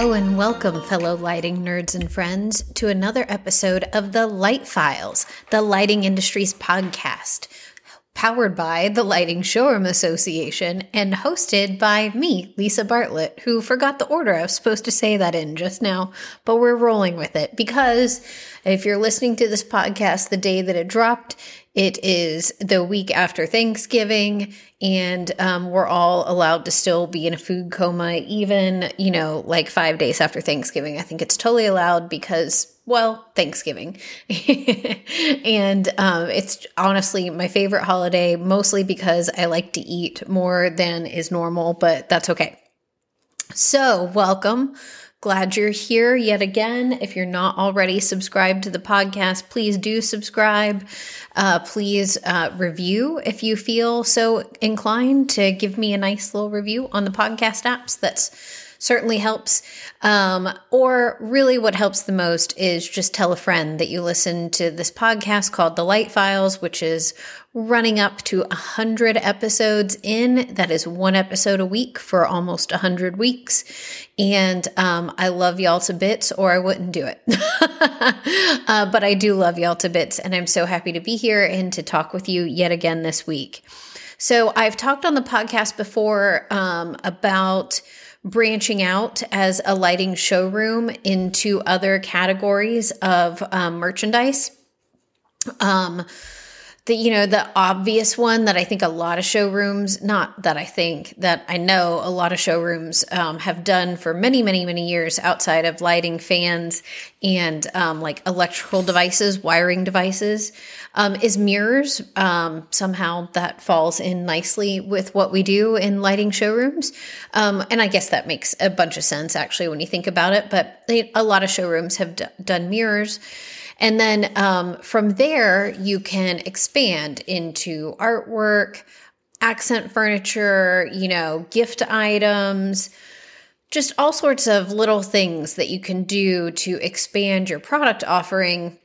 Hello and welcome, fellow lighting nerds and friends, to another episode of the Light Files, the lighting industry's podcast, powered by the Lighting Showroom Association and hosted by me, Lisa Bartlett, who forgot the order I was supposed to say that in just now, but we're rolling with it because if you're listening to this podcast the day that it dropped, it is the week after Thanksgiving, and um, we're all allowed to still be in a food coma, even, you know, like five days after Thanksgiving. I think it's totally allowed because, well, Thanksgiving. and um, it's honestly my favorite holiday, mostly because I like to eat more than is normal, but that's okay. So, welcome. Glad you're here yet again. If you're not already subscribed to the podcast, please do subscribe. Uh, please uh, review if you feel so inclined to give me a nice little review on the podcast apps. That's certainly helps. Um, or really, what helps the most is just tell a friend that you listen to this podcast called The Light Files, which is running up to 100 episodes in. That is one episode a week for almost 100 weeks. And um, I love y'all to bits, or I wouldn't do it. uh, but I do love y'all to bits, and I'm so happy to be here and to talk with you yet again this week. So, I've talked on the podcast before um, about branching out as a lighting showroom into other categories of um, merchandise. Um, the you know the obvious one that I think a lot of showrooms, not that I think that I know a lot of showrooms um, have done for many many many years outside of lighting, fans, and um, like electrical devices, wiring devices, um, is mirrors. Um, somehow that falls in nicely with what we do in lighting showrooms, um, and I guess that makes a bunch of sense actually when you think about it. But they, a lot of showrooms have d- done mirrors. And then um, from there, you can expand into artwork, accent furniture, you know, gift items, just all sorts of little things that you can do to expand your product offering.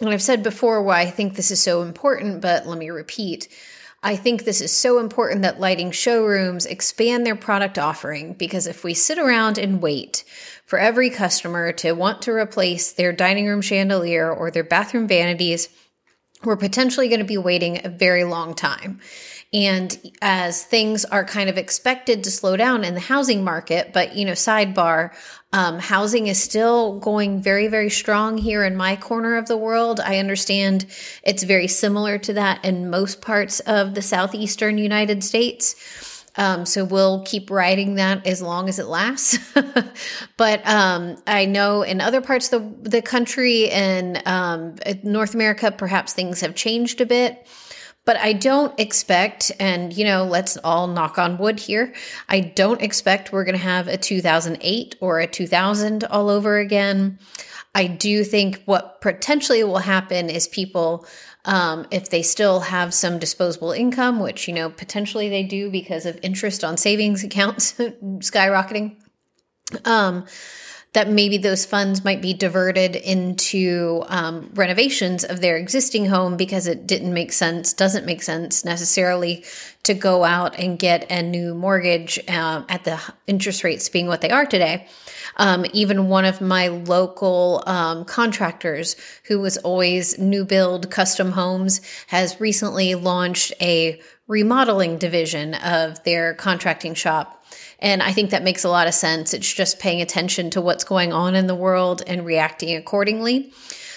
And I've said before why I think this is so important, but let me repeat. I think this is so important that lighting showrooms expand their product offering because if we sit around and wait for every customer to want to replace their dining room chandelier or their bathroom vanities, we're potentially going to be waiting a very long time. And as things are kind of expected to slow down in the housing market, but you know, sidebar, um, housing is still going very, very strong here in my corner of the world. I understand it's very similar to that in most parts of the southeastern United States. Um, so we'll keep riding that as long as it lasts. but um, I know in other parts of the, the country and um, North America, perhaps things have changed a bit. But I don't expect, and you know, let's all knock on wood here. I don't expect we're going to have a 2008 or a 2000 all over again. I do think what potentially will happen is people um, if they still have some disposable income, which, you know, potentially they do because of interest on savings accounts skyrocketing, um, that maybe those funds might be diverted into um, renovations of their existing home because it didn't make sense, doesn't make sense necessarily to go out and get a new mortgage uh, at the interest rates being what they are today. Um, even one of my local um, contractors who was always new build custom homes has recently launched a remodeling division of their contracting shop. And I think that makes a lot of sense. It's just paying attention to what's going on in the world and reacting accordingly.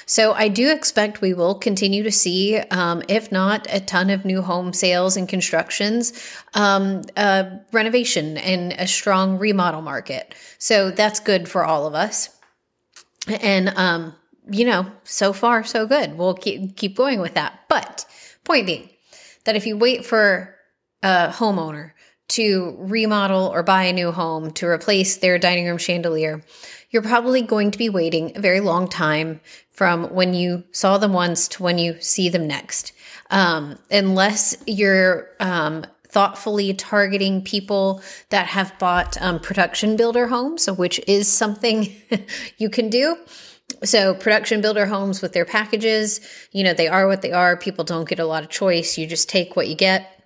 So I do expect we will continue to see, um, if not a ton of new home sales and constructions, um, renovation and a strong remodel market. So that's good for all of us. And, um, you know, so far so good. We'll keep, keep going with that. But point being that if you wait for a homeowner to remodel or buy a new home to replace their dining room chandelier, you're probably going to be waiting a very long time from when you saw them once to when you see them next. Um, unless you're um, thoughtfully targeting people that have bought um, production builder homes, which is something you can do. So, production builder homes with their packages, you know, they are what they are. People don't get a lot of choice. You just take what you get.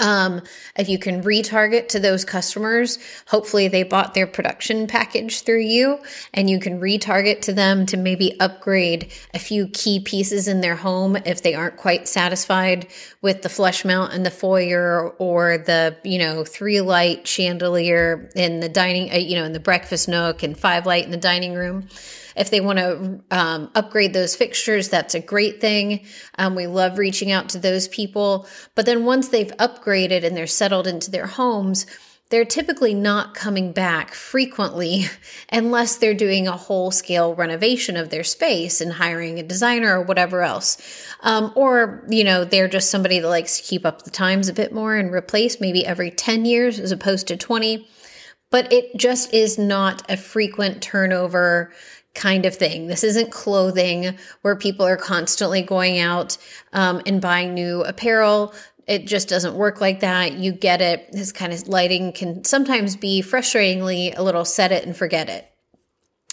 Um, if you can retarget to those customers, hopefully they bought their production package through you and you can retarget to them to maybe upgrade a few key pieces in their home if they aren't quite satisfied with the flush mount in the foyer or the, you know, three light chandelier in the dining, uh, you know, in the breakfast nook and five light in the dining room. If they want to um, upgrade those fixtures, that's a great thing. Um, we love reaching out to those people. But then once they've upgraded and they're settled into their homes, they're typically not coming back frequently unless they're doing a whole scale renovation of their space and hiring a designer or whatever else. Um, or, you know, they're just somebody that likes to keep up the times a bit more and replace maybe every 10 years as opposed to 20. But it just is not a frequent turnover kind of thing. This isn't clothing where people are constantly going out um, and buying new apparel. It just doesn't work like that. You get it. This kind of lighting can sometimes be frustratingly a little set it and forget it.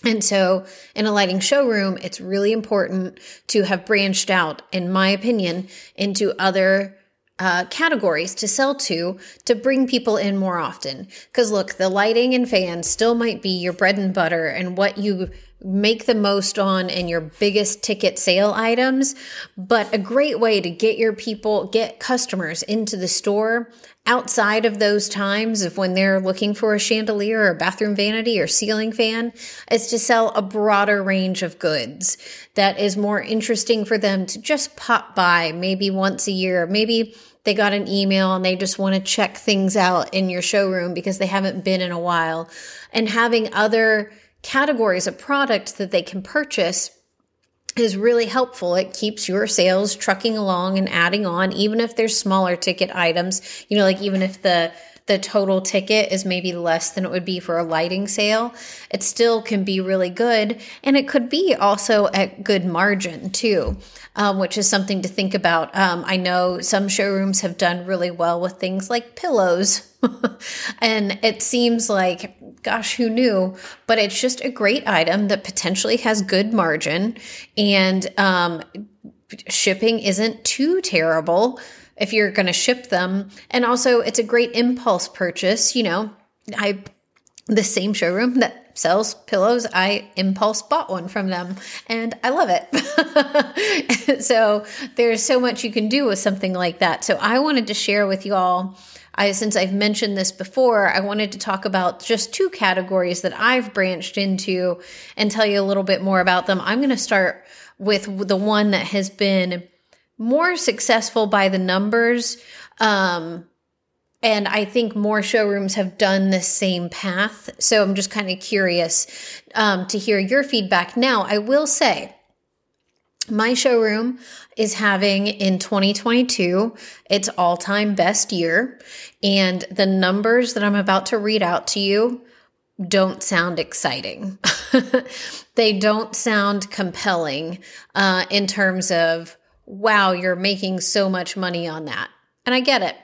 And so, in a lighting showroom, it's really important to have branched out, in my opinion, into other uh, categories to sell to to bring people in more often. Because look, the lighting and fans still might be your bread and butter and what you make the most on and your biggest ticket sale items, but a great way to get your people, get customers into the store outside of those times of when they're looking for a chandelier or a bathroom vanity or ceiling fan is to sell a broader range of goods that is more interesting for them to just pop by maybe once a year, maybe they got an email and they just want to check things out in your showroom because they haven't been in a while and having other categories of products that they can purchase is really helpful. It keeps your sales trucking along and adding on, even if they're smaller ticket items, you know, like even if the the total ticket is maybe less than it would be for a lighting sale, it still can be really good. And it could be also at good margin too, um, which is something to think about. Um, I know some showrooms have done really well with things like pillows. and it seems like gosh, who knew? But it's just a great item that potentially has good margin and um, shipping isn't too terrible if you're going to ship them. And also, it's a great impulse purchase. You know, I, the same showroom that sells pillows, I impulse bought one from them and I love it. so there's so much you can do with something like that. So I wanted to share with you all I, since I've mentioned this before, I wanted to talk about just two categories that I've branched into and tell you a little bit more about them. I'm going to start with the one that has been more successful by the numbers. Um, and I think more showrooms have done the same path. So I'm just kind of curious um, to hear your feedback. Now, I will say, my showroom is having in 2022 its all time best year. And the numbers that I'm about to read out to you don't sound exciting. they don't sound compelling uh, in terms of, wow, you're making so much money on that. And I get it.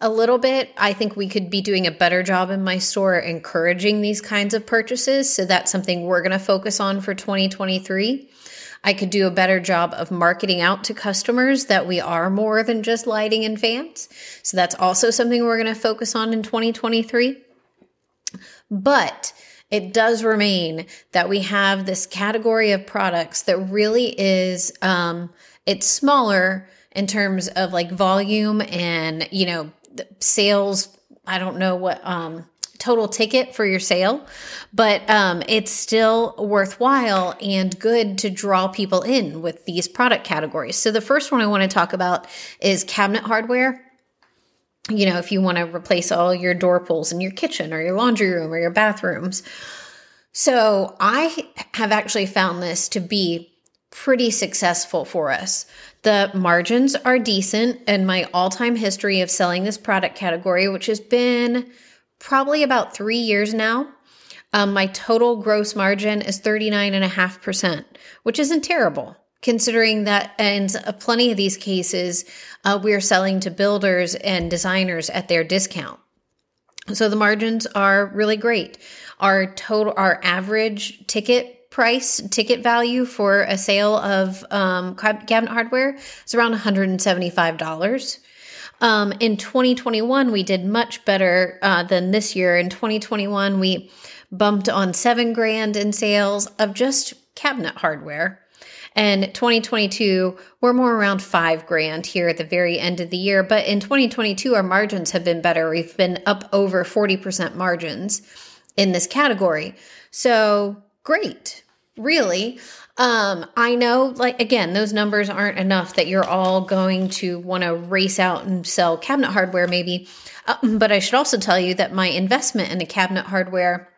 A little bit, I think we could be doing a better job in my store encouraging these kinds of purchases. So that's something we're going to focus on for 2023. I could do a better job of marketing out to customers that we are more than just lighting and fans. So that's also something we're going to focus on in 2023. But it does remain that we have this category of products that really is, um, it's smaller in terms of like volume and, you know, sales. I don't know what, um, total ticket for your sale, but um, it's still worthwhile and good to draw people in with these product categories. So the first one I want to talk about is cabinet hardware. You know, if you want to replace all your door pulls in your kitchen or your laundry room or your bathrooms. So I have actually found this to be pretty successful for us. The margins are decent in my all time history of selling this product category, which has been probably about three years now. Um, my total gross margin is 39.5%, which isn't terrible considering that in plenty of these cases, uh, we're selling to builders and designers at their discount. So the margins are really great. Our total, our average ticket price, ticket value for a sale of um, cabinet hardware is around $175. Um, in 2021, we did much better uh, than this year. In 2021, we bumped on seven grand in sales of just cabinet hardware. And 2022, we're more around five grand here at the very end of the year. But in 2022, our margins have been better. We've been up over 40% margins in this category. So great, really. Um, I know, like, again, those numbers aren't enough that you're all going to want to race out and sell cabinet hardware, maybe. Uh, but I should also tell you that my investment in the cabinet hardware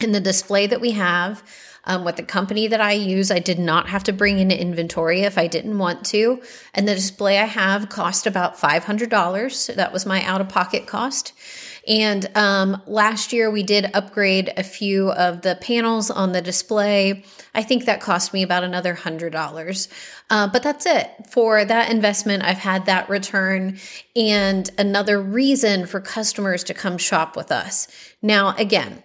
and the display that we have um, with the company that I use, I did not have to bring in inventory if I didn't want to. And the display I have cost about $500. So that was my out of pocket cost. And um, last year we did upgrade a few of the panels on the display. I think that cost me about another hundred dollars. Uh, but that's it for that investment. I've had that return and another reason for customers to come shop with us. Now, again,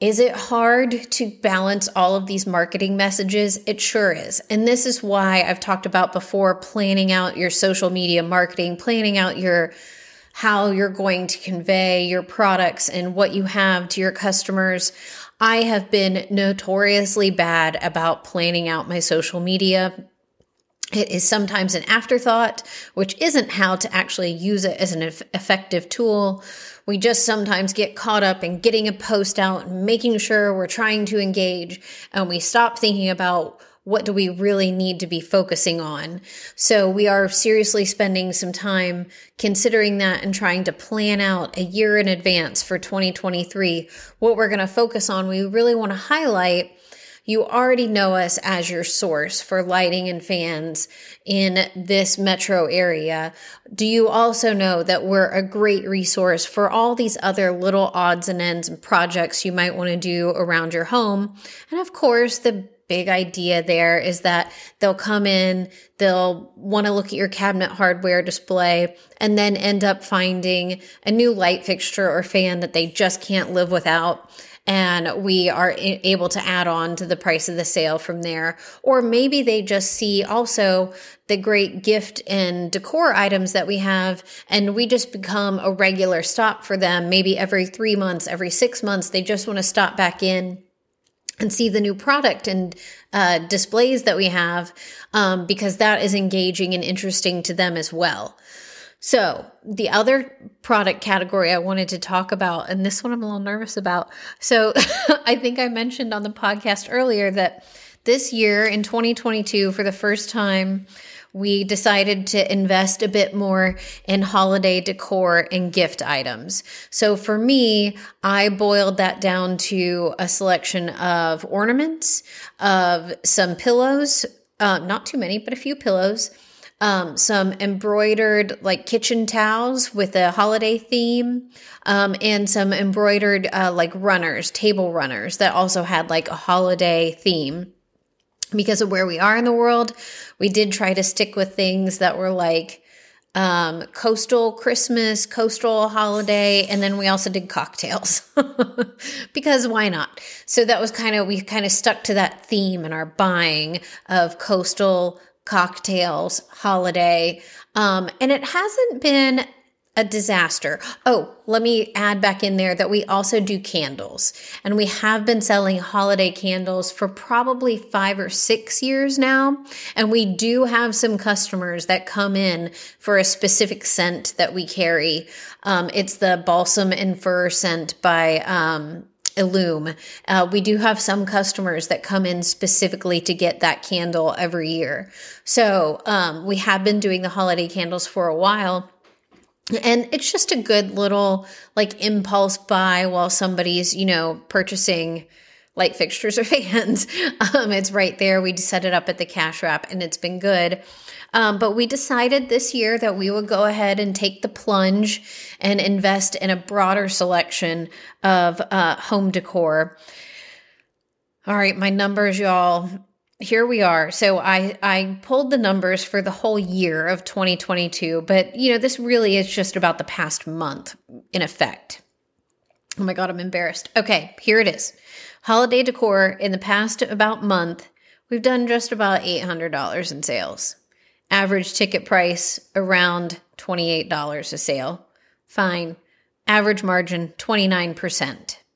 is it hard to balance all of these marketing messages? It sure is. And this is why I've talked about before planning out your social media marketing, planning out your how you're going to convey your products and what you have to your customers. I have been notoriously bad about planning out my social media. It is sometimes an afterthought, which isn't how to actually use it as an effective tool. We just sometimes get caught up in getting a post out and making sure we're trying to engage, and we stop thinking about what do we really need to be focusing on? So we are seriously spending some time considering that and trying to plan out a year in advance for 2023 what we're going to focus on. We really want to highlight you already know us as your source for lighting and fans in this metro area. Do you also know that we're a great resource for all these other little odds and ends and projects you might want to do around your home? And of course, the big idea there is that they'll come in, they'll want to look at your cabinet hardware display, and then end up finding a new light fixture or fan that they just can't live without. And we are able to add on to the price of the sale from there. Or maybe they just see also the great gift and decor items that we have, and we just become a regular stop for them. Maybe every three months, every six months, they just want to stop back in and see the new product and uh, displays that we have um, because that is engaging and interesting to them as well. So, the other product category I wanted to talk about, and this one I'm a little nervous about. So, I think I mentioned on the podcast earlier that this year in 2022, for the first time, we decided to invest a bit more in holiday decor and gift items. So for me, I boiled that down to a selection of ornaments, of some pillows, uh, not too many, but a few pillows. Um, some embroidered like kitchen towels with a holiday theme, um, and some embroidered uh, like runners, table runners that also had like a holiday theme because of where we are in the world, we did try to stick with things that were like um, coastal Christmas, coastal holiday, and then we also did cocktails because why not? So that was kind of, we kind of stuck to that theme in our buying of coastal cocktails, holiday. Um, and it hasn't been a disaster. Oh, let me add back in there that we also do candles. And we have been selling holiday candles for probably five or six years now. And we do have some customers that come in for a specific scent that we carry. Um, it's the balsam and fir scent by um, Illume. Uh, we do have some customers that come in specifically to get that candle every year. So um, we have been doing the holiday candles for a while and it's just a good little like impulse buy while somebody's you know purchasing light fixtures or fans. Um, it's right there. We set it up at the cash wrap and it's been good. Um, but we decided this year that we would go ahead and take the plunge and invest in a broader selection of uh, home decor. All right my numbers y'all here we are. So I I pulled the numbers for the whole year of 2022, but you know, this really is just about the past month in effect. Oh my god, I'm embarrassed. Okay, here it is. Holiday decor in the past about month, we've done just about $800 in sales. Average ticket price around $28 a sale. Fine. Average margin 29%.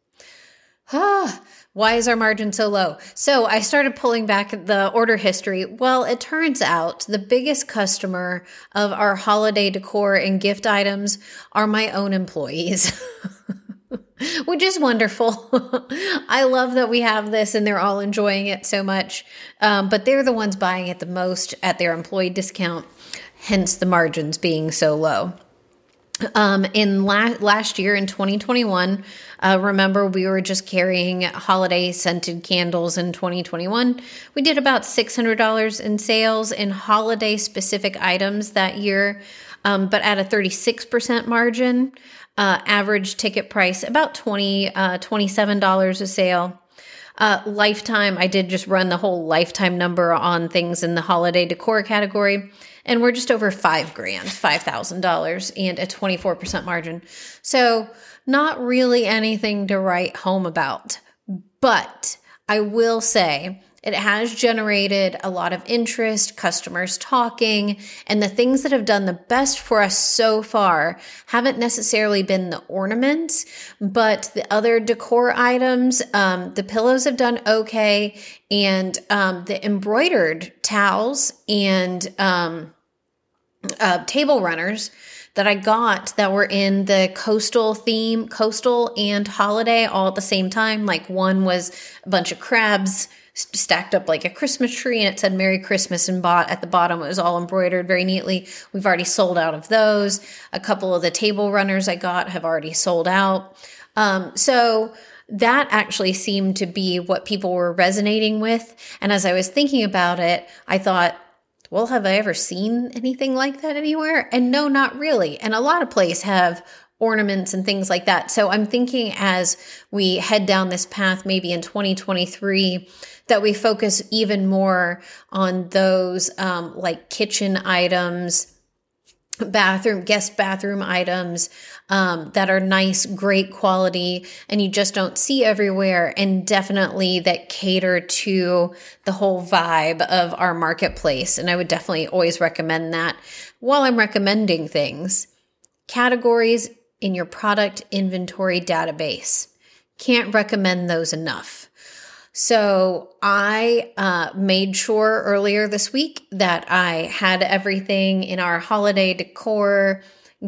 Ah, why is our margin so low? So I started pulling back the order history. Well, it turns out the biggest customer of our holiday decor and gift items are my own employees. Which is wonderful. I love that we have this and they're all enjoying it so much. Um, but they're the ones buying it the most at their employee discount, hence the margins being so low. Um, in la- last year in 2021, uh, remember we were just carrying holiday scented candles in 2021. We did about $600 in sales in holiday specific items that year, um, but at a 36% margin. Uh, average ticket price about 20 uh, $27 a sale. Uh, lifetime, I did just run the whole lifetime number on things in the holiday decor category and we're just over five grand, five thousand dollars, and a twenty four percent margin. So not really anything to write home about, but I will say it has generated a lot of interest, customers talking, and the things that have done the best for us so far haven't necessarily been the ornaments, but the other decor items. Um, the pillows have done okay, and um, the embroidered towels and um, uh, table runners that I got that were in the coastal theme, coastal and holiday all at the same time. Like one was a bunch of crabs stacked up like a Christmas tree and it said Merry Christmas and bought at the bottom. It was all embroidered very neatly. We've already sold out of those. A couple of the table runners I got have already sold out. Um, so that actually seemed to be what people were resonating with. And as I was thinking about it, I thought, well, have I ever seen anything like that anywhere? And no, not really. And a lot of places have ornaments and things like that. So I'm thinking as we head down this path, maybe in 2023, that we focus even more on those um, like kitchen items, bathroom, guest bathroom items, um, that are nice, great quality, and you just don't see everywhere, and definitely that cater to the whole vibe of our marketplace. And I would definitely always recommend that while I'm recommending things. Categories in your product inventory database. Can't recommend those enough. So I uh, made sure earlier this week that I had everything in our holiday decor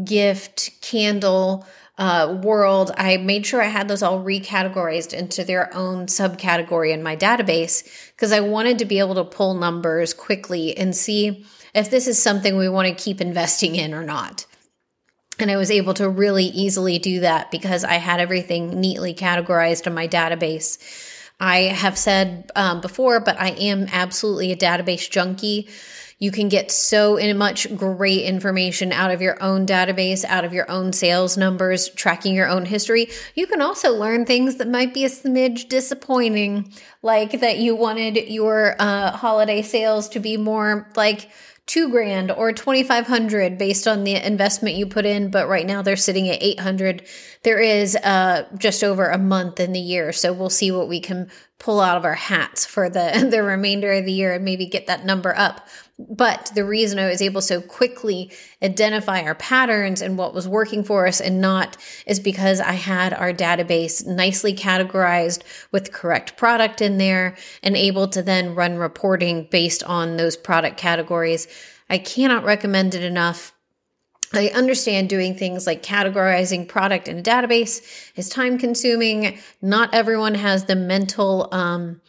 gift, candle uh, world, I made sure I had those all recategorized into their own subcategory in my database because I wanted to be able to pull numbers quickly and see if this is something we want to keep investing in or not. And I was able to really easily do that because I had everything neatly categorized in my database. I have said um, before, but I am absolutely a database junkie. You can get so much great information out of your own database, out of your own sales numbers, tracking your own history. You can also learn things that might be a smidge disappointing, like that you wanted your uh, holiday sales to be more like two grand or 2500 based on the investment you put in but right now they're sitting at 800 there is uh, just over a month in the year so we'll see what we can pull out of our hats for the the remainder of the year and maybe get that number up but the reason I was able so quickly identify our patterns and what was working for us and not is because I had our database nicely categorized with correct product in there and able to then run reporting based on those product categories. I cannot recommend it enough. I understand doing things like categorizing product in a database is time consuming. Not everyone has the mental, um,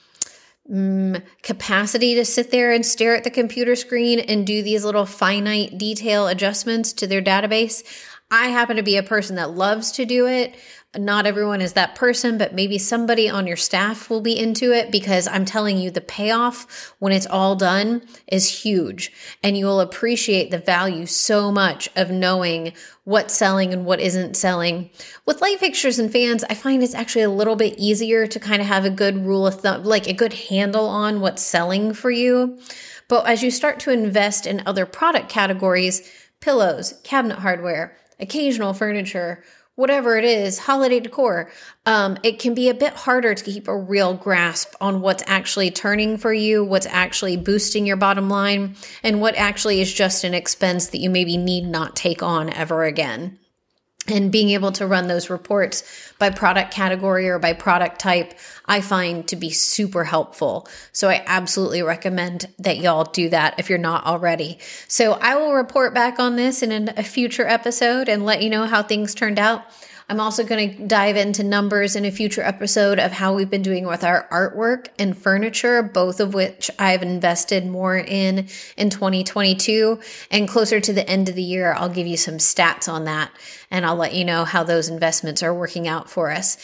mm, capacity to sit there and stare at the computer screen and do these little finite detail adjustments to their database. I happen to be a person that loves to do it. Not everyone is that person, but maybe somebody on your staff will be into it because I'm telling you, the payoff when it's all done is huge. And you will appreciate the value so much of knowing what's selling and what isn't selling. With light fixtures and fans, I find it's actually a little bit easier to kind of have a good rule of thumb, like a good handle on what's selling for you. But as you start to invest in other product categories, pillows, cabinet hardware, occasional furniture, whatever it is, holiday decor, um, it can be a bit harder to keep a real grasp on what's actually turning for you, what's actually boosting your bottom line, and what actually is just an expense that you maybe need not take on ever again and being able to run those reports by product category or by product type, I find to be super helpful. So I absolutely recommend that y'all do that if you're not already. So I will report back on this in a future episode and let you know how things turned out. I'm also going to dive into numbers in a future episode of how we've been doing with our artwork and furniture, both of which I've invested more in in 2022. And closer to the end of the year, I'll give you some stats on that and I'll let you know how those investments are working out for us.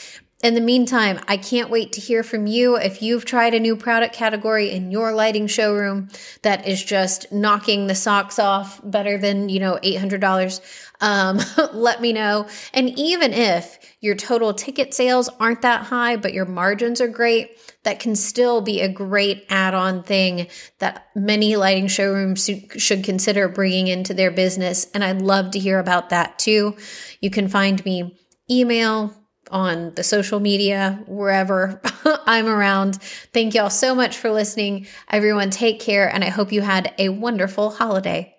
In the meantime, I can't wait to hear from you. If you've tried a new product category in your lighting showroom that is just knocking the socks off better than, you know, $800, um, let me know. And even if your total ticket sales aren't that high, but your margins are great, that can still be a great add on thing that many lighting showrooms should consider bringing into their business. And I'd love to hear about that too. You can find me email, on the social media, wherever I'm around. Thank y'all so much for listening. Everyone, take care, and I hope you had a wonderful holiday.